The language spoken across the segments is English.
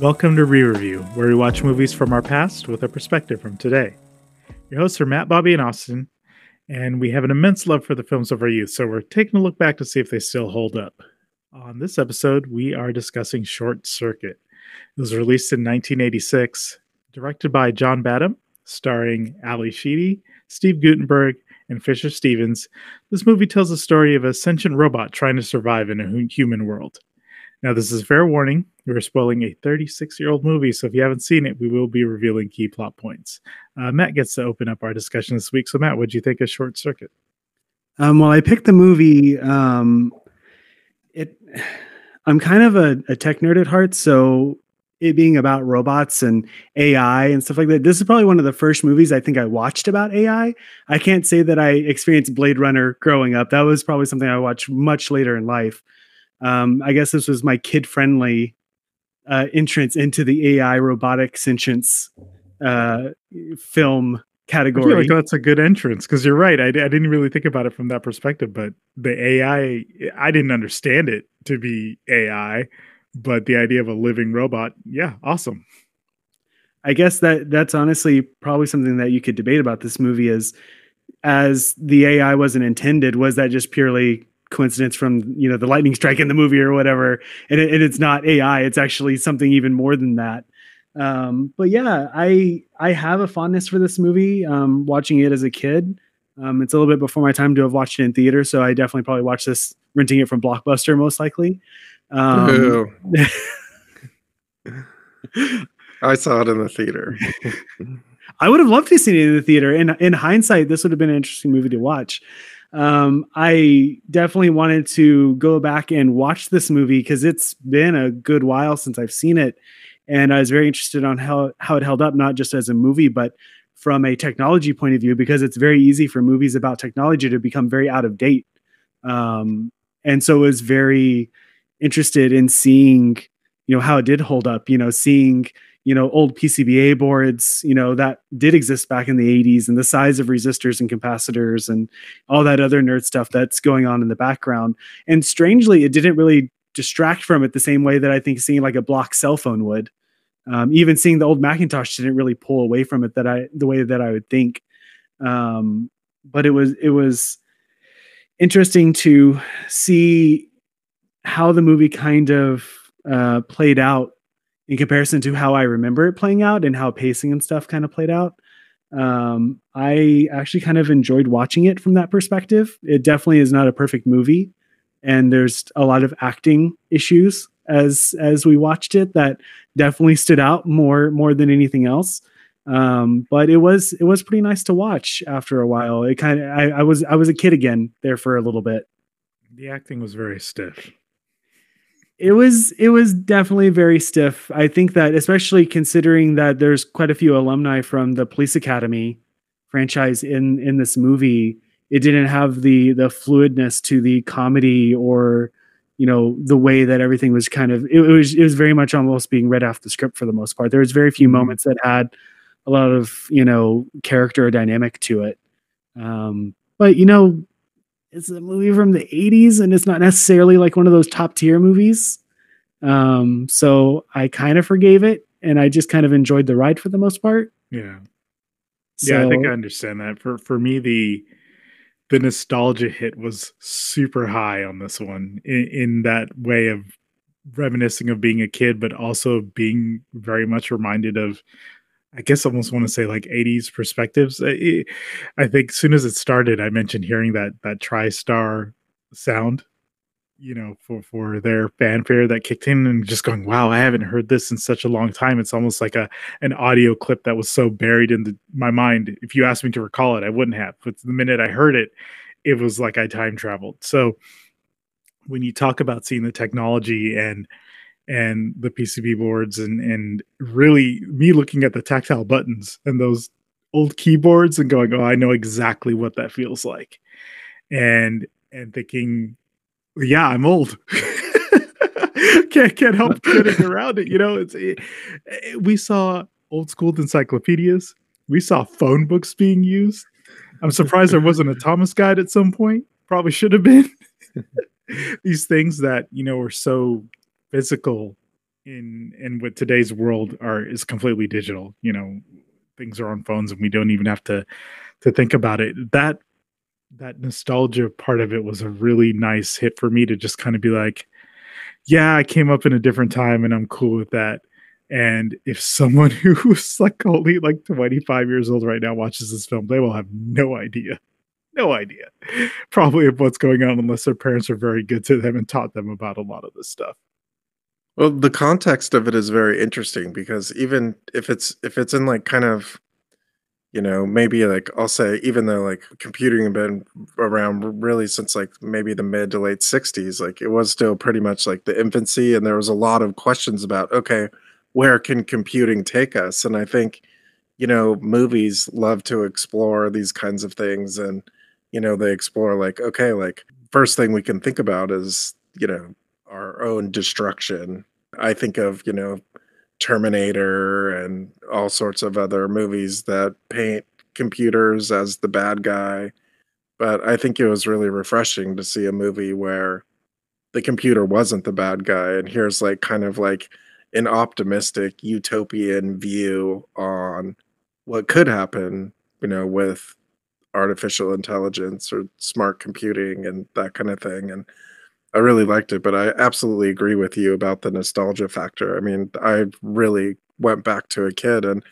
Welcome to Re Review, where we watch movies from our past with a perspective from today. Your hosts are Matt, Bobby, and Austin, and we have an immense love for the films of our youth, so we're taking a look back to see if they still hold up. On this episode, we are discussing Short Circuit. It was released in 1986, directed by John Badham, starring Ally Sheedy, Steve Guttenberg, and Fisher Stevens. This movie tells the story of a sentient robot trying to survive in a human world. Now, this is fair warning. We're spoiling a 36 year old movie, so if you haven't seen it, we will be revealing key plot points. Uh, Matt gets to open up our discussion this week. So, Matt, what do you think of Short Circuit? Um, well, I picked the movie. Um, it, I'm kind of a, a tech nerd at heart, so it being about robots and AI and stuff like that. This is probably one of the first movies I think I watched about AI. I can't say that I experienced Blade Runner growing up. That was probably something I watched much later in life. Um, I guess this was my kid friendly uh, entrance into the AI robotic sentience uh, film category. like that's a good entrance because you're right. I, I didn't really think about it from that perspective, but the AI, I didn't understand it to be AI, but the idea of a living robot, yeah, awesome. I guess that that's honestly probably something that you could debate about this movie is as the AI wasn't intended, was that just purely coincidence from you know the lightning strike in the movie or whatever. And, it, and it's not ai it's actually something even more than that. Um, but yeah i i have a fondness for this movie um, watching it as a kid. Um, it's a little bit before my time to have watched it in theater so i definitely probably watched this renting it from blockbuster most likely. Um, i saw it in the theater. I would have loved to see it in the theater. In in hindsight this would have been an interesting movie to watch um, I definitely wanted to go back and watch this movie because it's been a good while since I've seen it, and I was very interested on how how it held up, not just as a movie, but from a technology point of view, because it's very easy for movies about technology to become very out of date. Um, and so I was very interested in seeing, you know, how it did hold up. You know, seeing you know old PCBA boards you know that did exist back in the 80s and the size of resistors and capacitors and all that other nerd stuff that's going on in the background. And strangely it didn't really distract from it the same way that I think seeing like a block cell phone would. Um, even seeing the old Macintosh didn't really pull away from it that I the way that I would think. Um, but it was it was interesting to see how the movie kind of uh, played out in comparison to how I remember it playing out and how pacing and stuff kind of played out. Um, I actually kind of enjoyed watching it from that perspective. It definitely is not a perfect movie, and there's a lot of acting issues as as we watched it that definitely stood out more more than anything else. Um, but it was it was pretty nice to watch after a while. It kind of I, I was I was a kid again there for a little bit. The acting was very stiff it was it was definitely very stiff. I think that especially considering that there's quite a few alumni from the Police Academy franchise in in this movie, it didn't have the the fluidness to the comedy or you know the way that everything was kind of it, was it was very much almost being read off the script for the most part. There was very few mm-hmm. moments that had a lot of you know character or dynamic to it. Um, but you know it's a movie from the 80s and it's not necessarily like one of those top tier movies. Um, so I kind of forgave it and I just kind of enjoyed the ride for the most part. Yeah. So, yeah, I think I understand that. For for me the the nostalgia hit was super high on this one in, in that way of reminiscing of being a kid, but also being very much reminded of I guess I almost want to say like 80s perspectives. I, I think as soon as it started, I mentioned hearing that that TriStar sound, you know, for for their fanfare that kicked in, and just going, "Wow, I haven't heard this in such a long time." It's almost like a an audio clip that was so buried in the, my mind. If you asked me to recall it, I wouldn't have. But the minute I heard it, it was like I time traveled. So when you talk about seeing the technology and and the PCB boards and and really me looking at the tactile buttons and those old keyboards and going, oh, I know exactly what that feels like, and and thinking, yeah, I'm old. can't can't help getting around it. You know, it's it, it, we saw old school encyclopedias. We saw phone books being used. I'm surprised there wasn't a Thomas guide at some point. Probably should have been. These things that you know were so physical in in what today's world are is completely digital. You know, things are on phones and we don't even have to to think about it. That that nostalgia part of it was a really nice hit for me to just kind of be like, yeah, I came up in a different time and I'm cool with that. And if someone who's like only like 25 years old right now watches this film, they will have no idea. No idea. Probably of what's going on unless their parents are very good to them and taught them about a lot of this stuff. Well, the context of it is very interesting because even if it's if it's in like kind of you know, maybe like I'll say, even though like computing had been around really since like maybe the mid to late 60s, like it was still pretty much like the infancy. And there was a lot of questions about, okay, where can computing take us? And I think, you know, movies love to explore these kinds of things. And, you know, they explore like, okay, like first thing we can think about is, you know, our own destruction. I think of, you know, Terminator and all sorts of other movies that paint computers as the bad guy. But I think it was really refreshing to see a movie where the computer wasn't the bad guy. And here's like kind of like an optimistic utopian view on what could happen, you know, with artificial intelligence or smart computing and that kind of thing. And I really liked it, but I absolutely agree with you about the nostalgia factor. I mean, I really went back to a kid and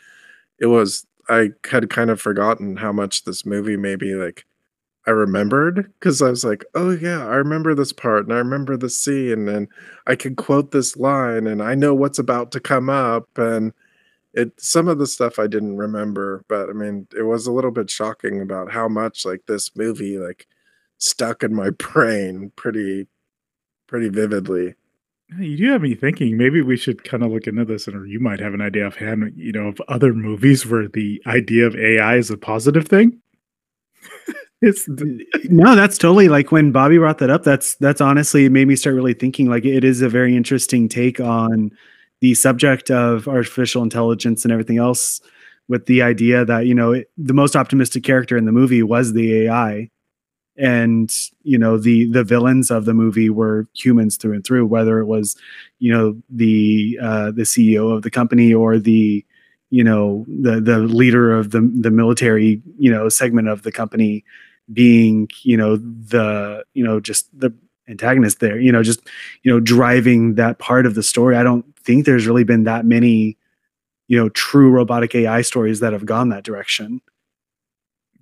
it was I had kind of forgotten how much this movie maybe like I remembered because I was like, oh yeah, I remember this part and I remember the scene and I can quote this line and I know what's about to come up and it some of the stuff I didn't remember, but I mean, it was a little bit shocking about how much like this movie like stuck in my brain pretty pretty vividly. You do have me thinking. Maybe we should kind of look into this, and or you might have an idea offhand. You know, of other movies where the idea of AI is a positive thing. it's no, that's totally like when Bobby brought that up. That's that's honestly made me start really thinking. Like it is a very interesting take on the subject of artificial intelligence and everything else. With the idea that you know it, the most optimistic character in the movie was the AI, and you know the the villains of the movie were humans through and through whether it was you know the uh the ceo of the company or the you know the the leader of the the military you know segment of the company being you know the you know just the antagonist there you know just you know driving that part of the story. I don't think there's really been that many you know true robotic ai stories that have gone that direction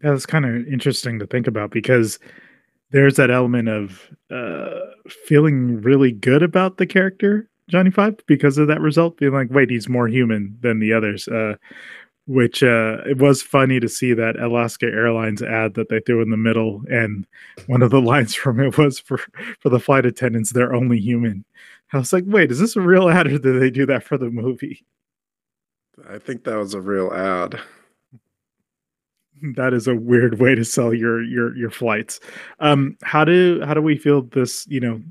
that's kind of interesting to think about because there's that element of uh, feeling really good about the character Johnny Five because of that result, being like, wait, he's more human than the others. Uh, which uh, it was funny to see that Alaska Airlines ad that they threw in the middle, and one of the lines from it was for for the flight attendants, "They're only human." I was like, wait, is this a real ad or did they do that for the movie? I think that was a real ad that is a weird way to sell your your your flights. Um, how do how do we feel this? You know,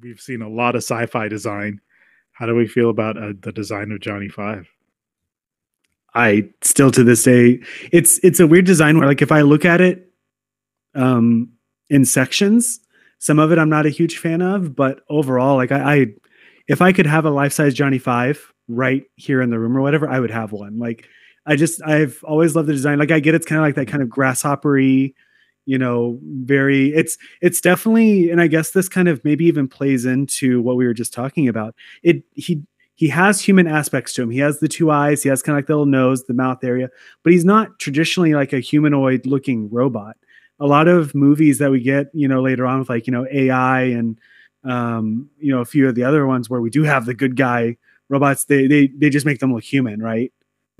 we've seen a lot of sci-fi design. How do we feel about uh, the design of Johnny Five? I still to this day, it's it's a weird design where like if I look at it, um, in sections, some of it I'm not a huge fan of, but overall, like I, I if I could have a life size Johnny Five right here in the room or whatever, I would have one. Like I just I've always loved the design. Like I get it's kind of like that kind of grasshoppery, you know, very it's it's definitely and I guess this kind of maybe even plays into what we were just talking about. It he he has human aspects to him. He has the two eyes, he has kind of like the little nose, the mouth area, but he's not traditionally like a humanoid looking robot. A lot of movies that we get, you know, later on with like, you know, AI and um, you know, a few of the other ones where we do have the good guy robots, they they they just make them look human, right?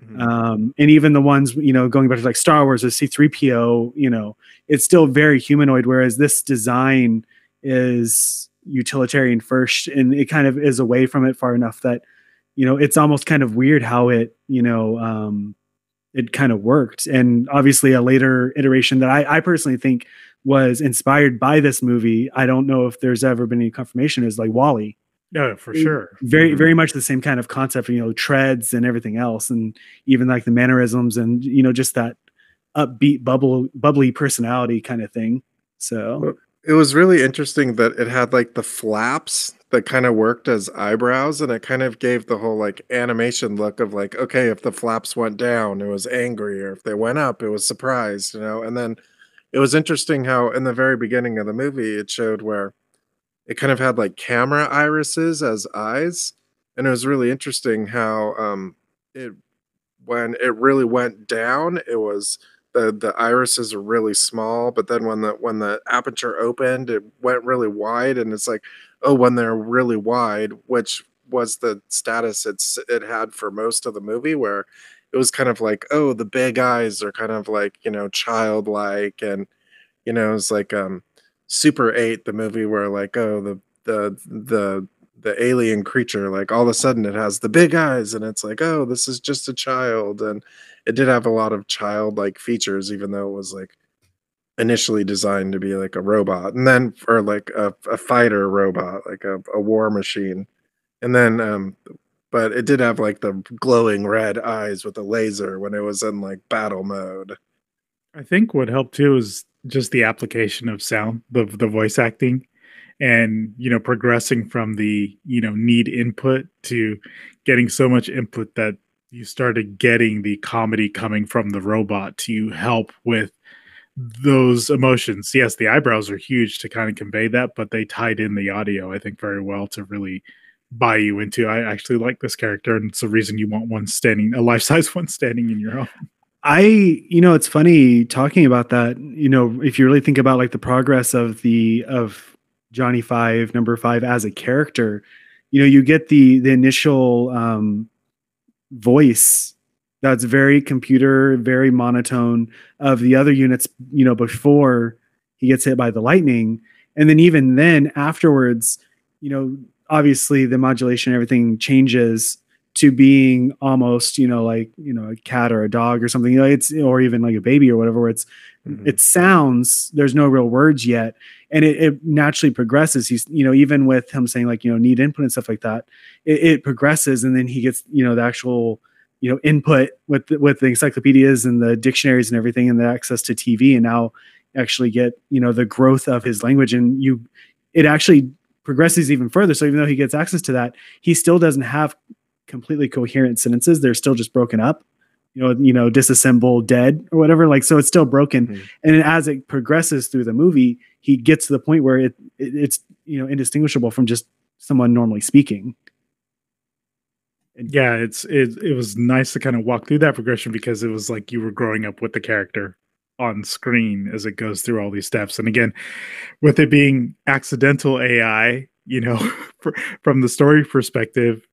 Mm-hmm. Um, and even the ones, you know, going back to like Star Wars or C3PO, you know, it's still very humanoid, whereas this design is utilitarian first and it kind of is away from it far enough that, you know, it's almost kind of weird how it, you know, um, it kind of worked. And obviously a later iteration that I, I personally think was inspired by this movie. I don't know if there's ever been any confirmation is like WALL-E no, for sure. Very, mm-hmm. very much the same kind of concept, you know, treads and everything else, and even like the mannerisms and you know just that upbeat, bubble, bubbly personality kind of thing. So it was really interesting that it had like the flaps that kind of worked as eyebrows and it kind of gave the whole like animation look of like okay if the flaps went down it was angry or if they went up it was surprised you know and then it was interesting how in the very beginning of the movie it showed where it kind of had like camera irises as eyes and it was really interesting how um it when it really went down it was the the irises are really small but then when the when the aperture opened it went really wide and it's like oh when they're really wide which was the status it's it had for most of the movie where it was kind of like oh the big eyes are kind of like you know childlike and you know it's like um super 8 the movie where like oh the the the the alien creature like all of a sudden it has the big eyes and it's like oh this is just a child. And it did have a lot of childlike features even though it was like initially designed to be like a robot and then or like a, a fighter robot like a, a war machine. And then um but it did have like the glowing red eyes with a laser when it was in like battle mode i think what helped too is just the application of sound the the voice acting and you know progressing from the you know need input to getting so much input that you started getting the comedy coming from the robot to help with those emotions. Yes, the eyebrows are huge to kind of convey that, but they tied in the audio, I think, very well to really buy you into. I actually like this character, and it's the reason you want one standing, a life size one standing in your home. I, you know, it's funny talking about that. You know, if you really think about like the progress of the of Johnny Five, number five as a character, you know, you get the the initial um voice that's very computer, very monotone of the other units, you know, before he gets hit by the lightning. And then even then afterwards, you know, obviously the modulation, everything changes to being almost, you know, like, you know, a cat or a dog or something. You know, it's or even like a baby or whatever, where it's mm-hmm. it sounds, there's no real words yet. And it, it, naturally progresses. He's, you know, even with him saying like, you know, need input and stuff like that, it, it progresses and then he gets, you know, the actual you know input with the, with the encyclopedias and the dictionaries and everything and the access to TV and now actually get you know the growth of his language and you it actually progresses even further so even though he gets access to that he still doesn't have completely coherent sentences they're still just broken up you know you know disassembled dead or whatever like so it's still broken. Mm-hmm. and as it progresses through the movie he gets to the point where it, it it's you know indistinguishable from just someone normally speaking. Yeah it's it, it was nice to kind of walk through that progression because it was like you were growing up with the character on screen as it goes through all these steps. And again with it being accidental ai you know from the story perspective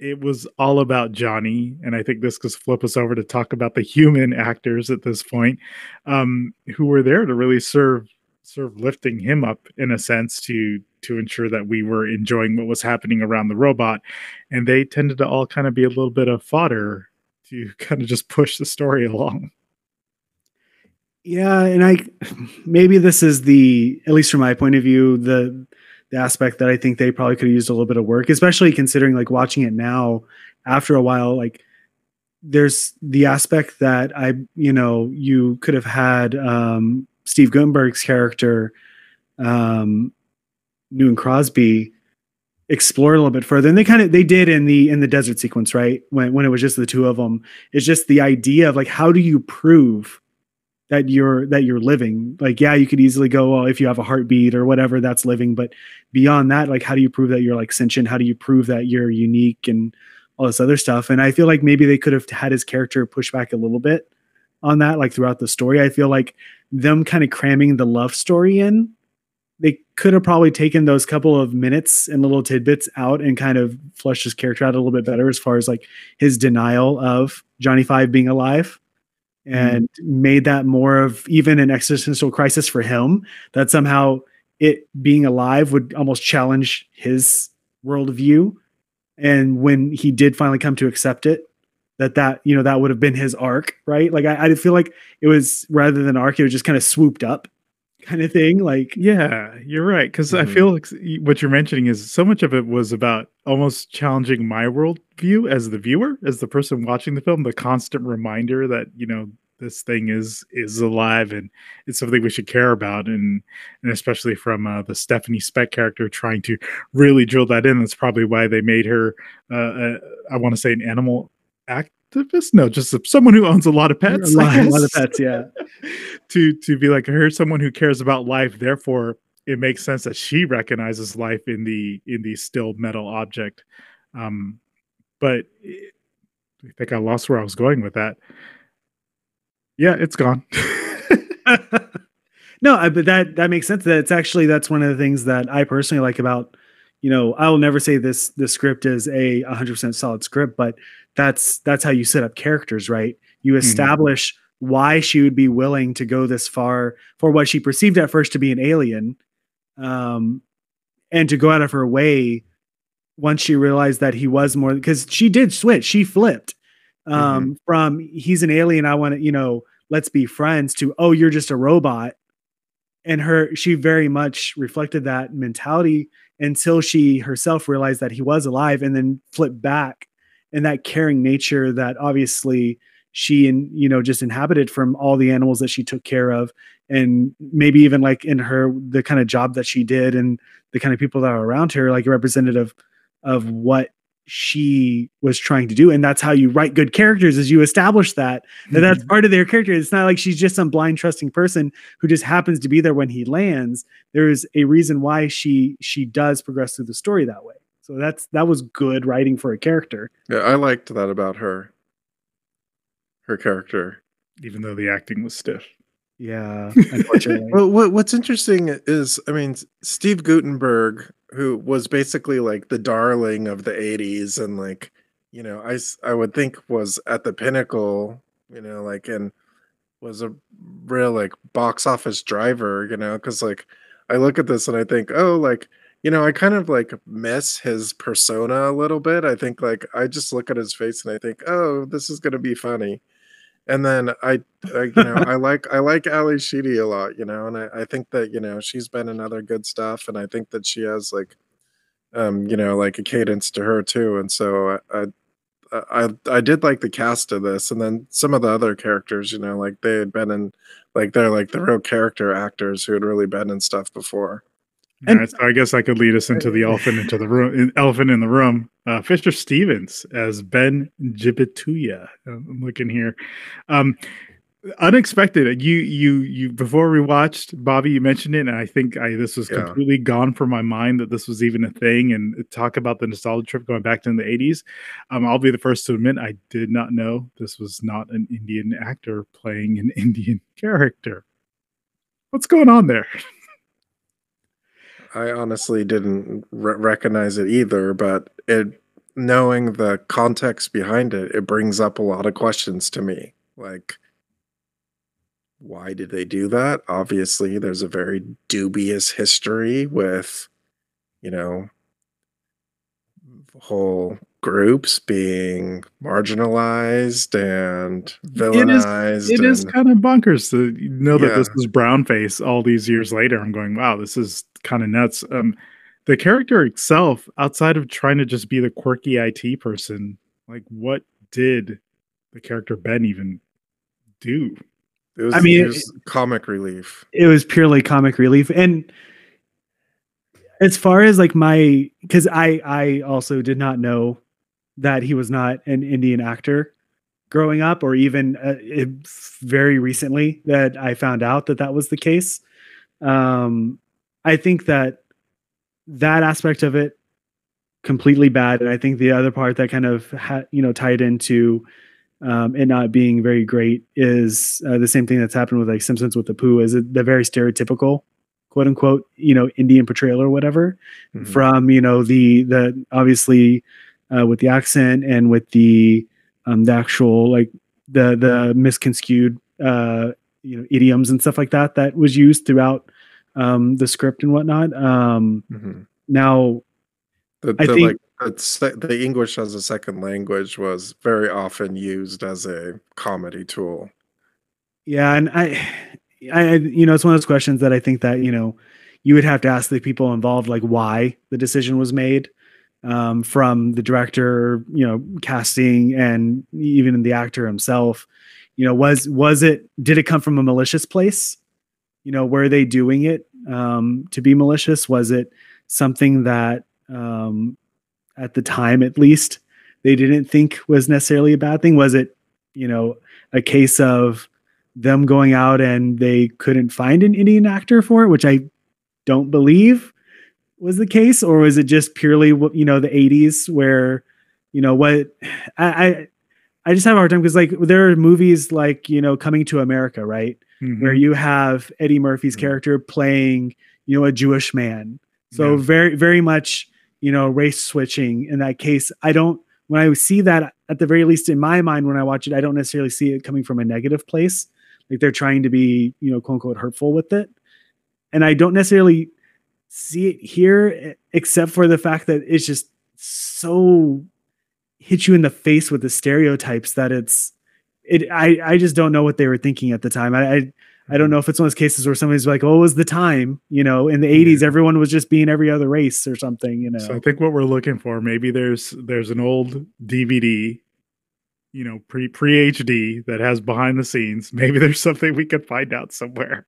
it was all about johnny and i think this could flip us over to talk about the human actors at this point um, who were there to really serve of lifting him up in a sense to to ensure that we were enjoying what was happening around the robot. And they tended to all kind of be a little bit of fodder to kind of just push the story along. Yeah and i maybe this is the at least from my point of view the the aspect that i think they probably could have used a little bit of work especially considering like watching it now after a while like there's the aspect that i you know you could have had um Steve Guttenberg's character, um, Newton Crosby, explore a little bit further. And they kind of they did in the in the desert sequence, right? When when it was just the two of them. It's just the idea of like how do you prove that you're that you're living? Like, yeah, you could easily go, well, if you have a heartbeat or whatever, that's living. But beyond that, like how do you prove that you're like sentient? How do you prove that you're unique and all this other stuff? And I feel like maybe they could have had his character push back a little bit on that, like throughout the story. I feel like them kind of cramming the love story in, they could have probably taken those couple of minutes and little tidbits out and kind of flushed his character out a little bit better as far as like his denial of Johnny Five being alive and mm. made that more of even an existential crisis for him that somehow it being alive would almost challenge his worldview. And when he did finally come to accept it, that that you know that would have been his arc, right? Like I, I feel like it was rather than arc, it was just kind of swooped up, kind of thing. Like yeah, you're right because mm-hmm. I feel like what you're mentioning is so much of it was about almost challenging my worldview as the viewer, as the person watching the film, the constant reminder that you know this thing is is alive and it's something we should care about and and especially from uh, the Stephanie Speck character trying to really drill that in that's probably why they made her uh, uh I want to say an animal activist no just someone who owns a lot of pets a lot, a lot of pets yeah to to be like here's someone who cares about life therefore it makes sense that she recognizes life in the in the still metal object um but it, I think I lost where I was going with that yeah, it's gone. no, but that that makes sense. That it's actually that's one of the things that I personally like about. You know, I will never say this the script is a 100% solid script, but that's that's how you set up characters, right? You mm-hmm. establish. Why she would be willing to go this far for what she perceived at first to be an alien, um, and to go out of her way once she realized that he was more because she did switch, she flipped um, mm-hmm. from he's an alien. I want to, you know, let's be friends to oh you're just a robot and her she very much reflected that mentality until she herself realized that he was alive and then flipped back and that caring nature that obviously she and you know just inhabited from all the animals that she took care of. And maybe even like in her the kind of job that she did and the kind of people that are around her like representative of what she was trying to do. And that's how you write good characters is you establish that mm-hmm. that's part of their character. It's not like she's just some blind trusting person who just happens to be there when he lands. There is a reason why she she does progress through the story that way. So that's that was good writing for a character. Yeah i liked that about her her character even though the acting was stiff. Yeah unfortunately. Well what, what's interesting is i mean steve guttenberg who was basically like the darling of the 80s and like you know i i would think was at the pinnacle you know like and was a real like box office driver you know because like i look at this and i think oh like you know i kind of like miss his persona a little bit. I think like i just look at his face and i think oh this is going to be funny and then I, I you know, I like I like Ally Sheedy a lot, you know, and I, I think that you know she's been in other good stuff, and I think that she has like, um, you know, like a cadence to her too, and so I, I, I, I did like the cast of this, and then some of the other characters, you know, like they had been in, like they're like the real character actors who had really been in stuff before. And so I guess I could lead us into the elephant into the room, elephant in the room. Uh, Fisher Stevens as Ben Jabituya. I'm looking here. Um, unexpected. You, you, you. Before we watched, Bobby, you mentioned it, and I think I this was yeah. completely gone from my mind that this was even a thing. And talk about the nostalgia trip going back to the 80s. Um, I'll be the first to admit I did not know this was not an Indian actor playing an Indian character. What's going on there? I honestly didn't re- recognize it either, but it knowing the context behind it, it brings up a lot of questions to me. Like why did they do that? Obviously, there's a very dubious history with you know whole groups being marginalized and villainized. It is, it is kind of bonkers to know yeah. that this is brownface all these years later. I'm going, wow, this is kind of nuts. Um, the character itself, outside of trying to just be the quirky IT person, like what did the character Ben even do? It was, I mean, it was comic relief. It was purely comic relief, and as far as like my, because I I also did not know that he was not an Indian actor growing up, or even uh, it, very recently that I found out that that was the case. Um, I think that that aspect of it completely bad, and I think the other part that kind of ha- you know tied into um, it not being very great is uh, the same thing that's happened with like Simpsons with the poo is the very stereotypical quote unquote you know Indian portrayal or whatever mm-hmm. from you know the the obviously uh, with the accent and with the um, the actual like the the misconstrued uh, you know idioms and stuff like that that was used throughout um, the script and whatnot. Um, mm-hmm. Now, the, the, I think like, the English as a second language was very often used as a comedy tool. Yeah, and I, I, you know, it's one of those questions that I think that you know you would have to ask the people involved, like why the decision was made um, from the director, you know, casting, and even the actor himself. you know was was it did it come from a malicious place? You know were they doing it um, to be malicious? Was it something that um, at the time at least they didn't think was necessarily a bad thing? Was it you know a case of them going out and they couldn't find an indian actor for it which i don't believe was the case or was it just purely you know the 80s where you know what i i, I just have a hard time because like there are movies like you know coming to america right mm-hmm. where you have eddie murphy's mm-hmm. character playing you know a jewish man so yeah. very very much you know race switching in that case i don't when i see that at the very least in my mind when i watch it i don't necessarily see it coming from a negative place like they're trying to be you know quote unquote hurtful with it and i don't necessarily see it here except for the fact that it's just so hit you in the face with the stereotypes that it's it I I just don't know what they were thinking at the time. I I, I don't know if it's one of those cases where somebody's like, "Oh, it was the time," you know, in the '80s, everyone was just being every other race or something, you know. So I think what we're looking for, maybe there's there's an old DVD, you know, pre pre HD that has behind the scenes. Maybe there's something we could find out somewhere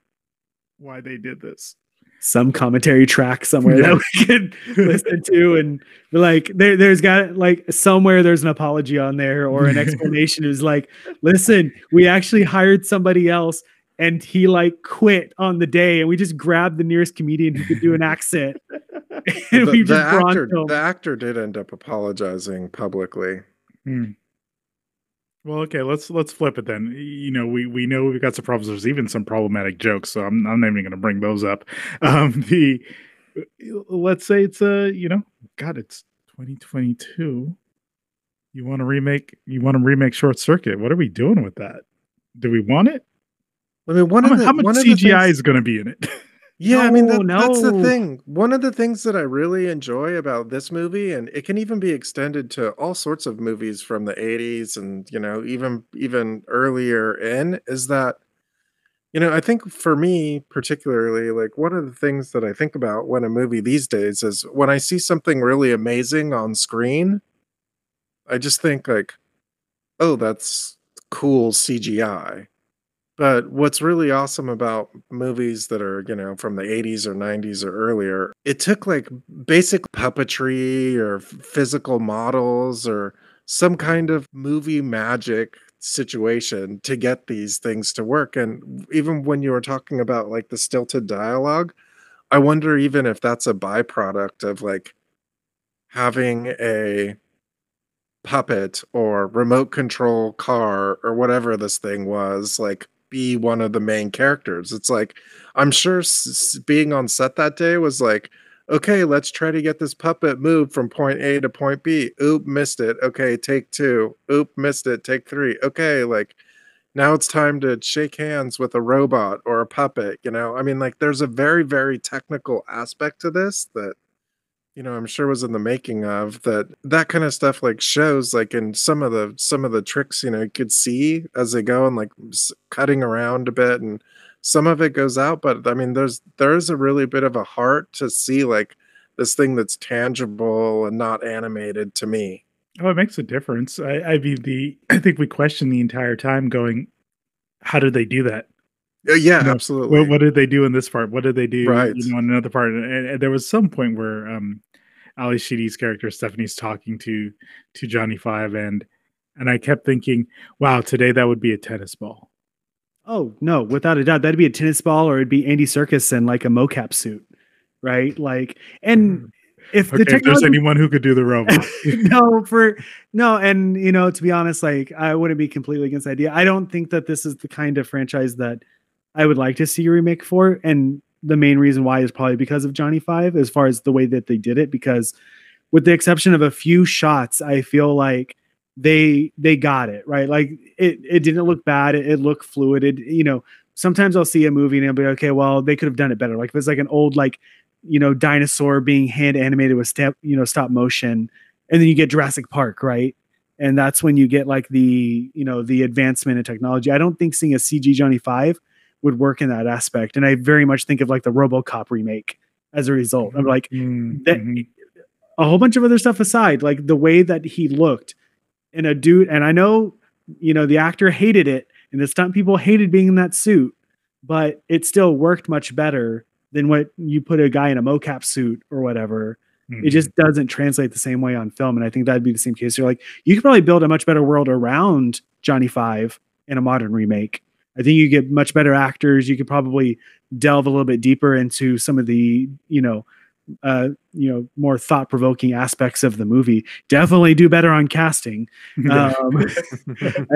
why they did this some commentary track somewhere yeah. that we could listen to and like there there's got like somewhere there's an apology on there or an explanation is like listen we actually hired somebody else and he like quit on the day and we just grabbed the nearest comedian who could do an accent and the, we just the actor, the actor did end up apologizing publicly hmm. Well, okay, let's let's flip it then. You know, we we know we've got some problems. There's even some problematic jokes, so I'm I'm not even going to bring those up. Um, the let's say it's a you know, God, it's 2022. You want to remake? You want to remake Short Circuit? What are we doing with that? Do we want it? I mean, one how, of the, how much CGI things... is going to be in it? Yeah, no, I mean that, no. that's the thing. One of the things that I really enjoy about this movie, and it can even be extended to all sorts of movies from the '80s and you know even even earlier in, is that you know I think for me particularly, like one of the things that I think about when a movie these days is when I see something really amazing on screen, I just think like, oh, that's cool CGI but what's really awesome about movies that are, you know, from the 80s or 90s or earlier, it took like basic puppetry or physical models or some kind of movie magic situation to get these things to work. And even when you were talking about like the stilted dialogue, I wonder even if that's a byproduct of like having a puppet or remote control car or whatever this thing was like be one of the main characters. It's like I'm sure s- being on set that day was like, okay, let's try to get this puppet moved from point A to point B. Oop, missed it. Okay, take two. Oop, missed it. Take three. Okay, like now it's time to shake hands with a robot or a puppet. You know, I mean, like there's a very, very technical aspect to this that you know i'm sure was in the making of that that kind of stuff like shows like in some of the some of the tricks you know you could see as they go and like cutting around a bit and some of it goes out but i mean there's there's a really bit of a heart to see like this thing that's tangible and not animated to me. Oh it makes a difference. I i mean the i think we questioned the entire time going how did they do that yeah, you know, absolutely. What, what, did they do in this part? What did they do right. you know, in another part? And, and, there was some point where um, Ally Sheedy's character Stephanie's talking to to Johnny Five, and and I kept thinking, wow, today that would be a tennis ball. Oh no, without a doubt, that'd be a tennis ball, or it'd be Andy Serkis in like a mocap suit, right? Like, and mm. if okay, the technology, if there's anyone who could do the robot, no, for no, and you know, to be honest, like I wouldn't be completely against the idea. I don't think that this is the kind of franchise that I would like to see a remake for. And the main reason why is probably because of Johnny Five, as far as the way that they did it. Because with the exception of a few shots, I feel like they they got it right. Like it it didn't look bad. It, it looked fluid. It, you know, sometimes I'll see a movie and I'll be like, okay, well, they could have done it better. Like if it's like an old like you know dinosaur being hand animated with step you know stop motion, and then you get Jurassic Park, right? And that's when you get like the you know the advancement in technology. I don't think seeing a CG Johnny Five would work in that aspect. And I very much think of like the RoboCop remake as a result. I'm like mm-hmm. that a whole bunch of other stuff aside, like the way that he looked in a dude, and I know you know the actor hated it and the stunt people hated being in that suit, but it still worked much better than what you put a guy in a mocap suit or whatever. Mm-hmm. It just doesn't translate the same way on film, and I think that'd be the same case. You're like, you could probably build a much better world around Johnny Five in a modern remake. I think you get much better actors. You could probably delve a little bit deeper into some of the, you know, uh, you know, more thought provoking aspects of the movie. Definitely do better on casting. Um,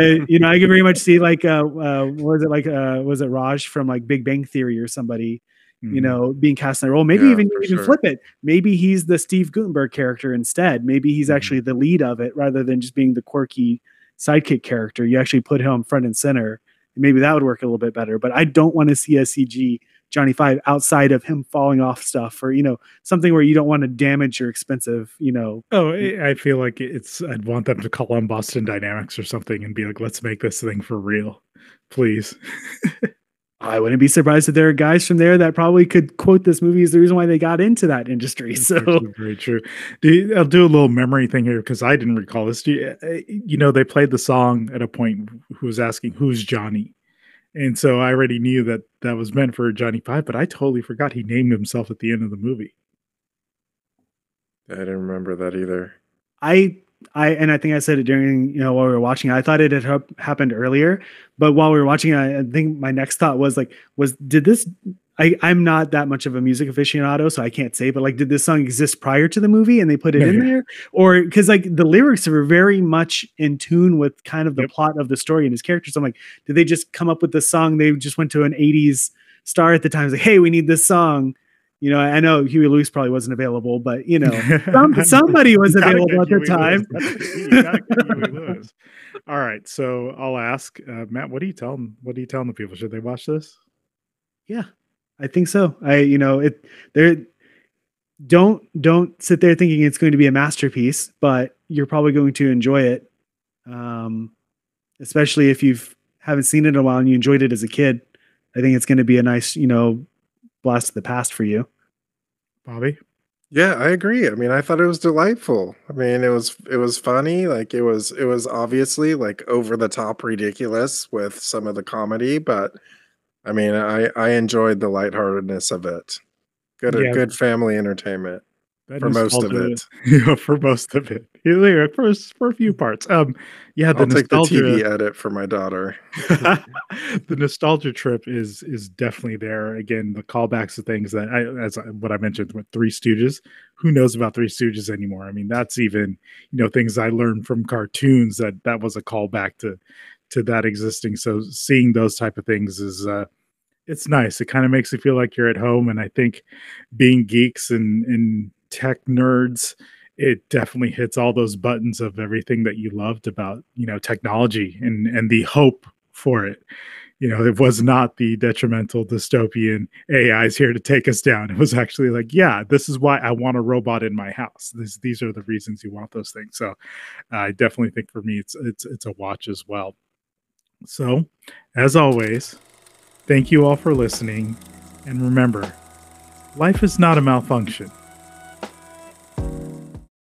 I, you know, I can very much see like, uh, uh, was it like, uh, was it Raj from like Big Bang Theory or somebody, mm-hmm. you know, being cast in that role? Maybe yeah, even even sure. flip it. Maybe he's the Steve Guttenberg character instead. Maybe he's mm-hmm. actually the lead of it rather than just being the quirky sidekick character. You actually put him front and center. Maybe that would work a little bit better. But I don't want to see a CG Johnny Five outside of him falling off stuff or you know something where you don't want to damage your expensive you know. Oh, eh, I feel like it's. I'd want them to call on Boston Dynamics or something and be like, "Let's make this thing for real, please." I wouldn't be surprised if there are guys from there that probably could quote this movie as the reason why they got into that industry. That's so very true. Do, I'll do a little memory thing here because I didn't recall this. You, uh, you, know, they played the song at a point. Who was asking, "Who's Johnny?" And so I already knew that that was meant for Johnny Five, but I totally forgot he named himself at the end of the movie. I didn't remember that either. I I and I think I said it during you know while we were watching. I thought it had ha- happened earlier, but while we were watching, I, I think my next thought was like, was did this? I I'm not that much of a music aficionado, so I can't say. But like, did this song exist prior to the movie and they put it yeah, in yeah. there, or because like the lyrics were very much in tune with kind of the yep. plot of the story and his characters. So I'm like, did they just come up with this song? They just went to an '80s star at the time, like, hey, we need this song you know, I know Huey Lewis probably wasn't available, but you know, some, somebody was available at the time. All right, so I'll ask uh, Matt. What do you tell them? What do you tell the people? Should they watch this? Yeah, I think so. I, you know, it. There, don't don't sit there thinking it's going to be a masterpiece, but you're probably going to enjoy it. Um, especially if you've haven't seen it in a while and you enjoyed it as a kid. I think it's going to be a nice, you know, blast of the past for you. Bobby? Yeah, I agree. I mean, I thought it was delightful. I mean, it was it was funny. Like it was it was obviously like over the top ridiculous with some of the comedy, but I mean, I I enjoyed the lightheartedness of it. Good yeah. good family entertainment for most of it. yeah, for most of it. For for a few parts. Um, yeah, the I'll nostalgia, take the TV edit for my daughter. the nostalgia trip is is definitely there. Again, the callbacks to things that I, as what I mentioned with Three Stooges. Who knows about Three Stooges anymore? I mean, that's even you know things I learned from cartoons that that was a callback to to that existing. So seeing those type of things is. uh it's nice. It kind of makes you feel like you're at home. And I think being geeks and, and tech nerds, it definitely hits all those buttons of everything that you loved about you know technology and and the hope for it. You know it was not the detrimental dystopian ai is here to take us down. It was actually like yeah this is why i want a robot in my house. This, these are the reasons you want those things. So uh, i definitely think for me it's it's it's a watch as well. So as always thank you all for listening. And remember life is not a malfunction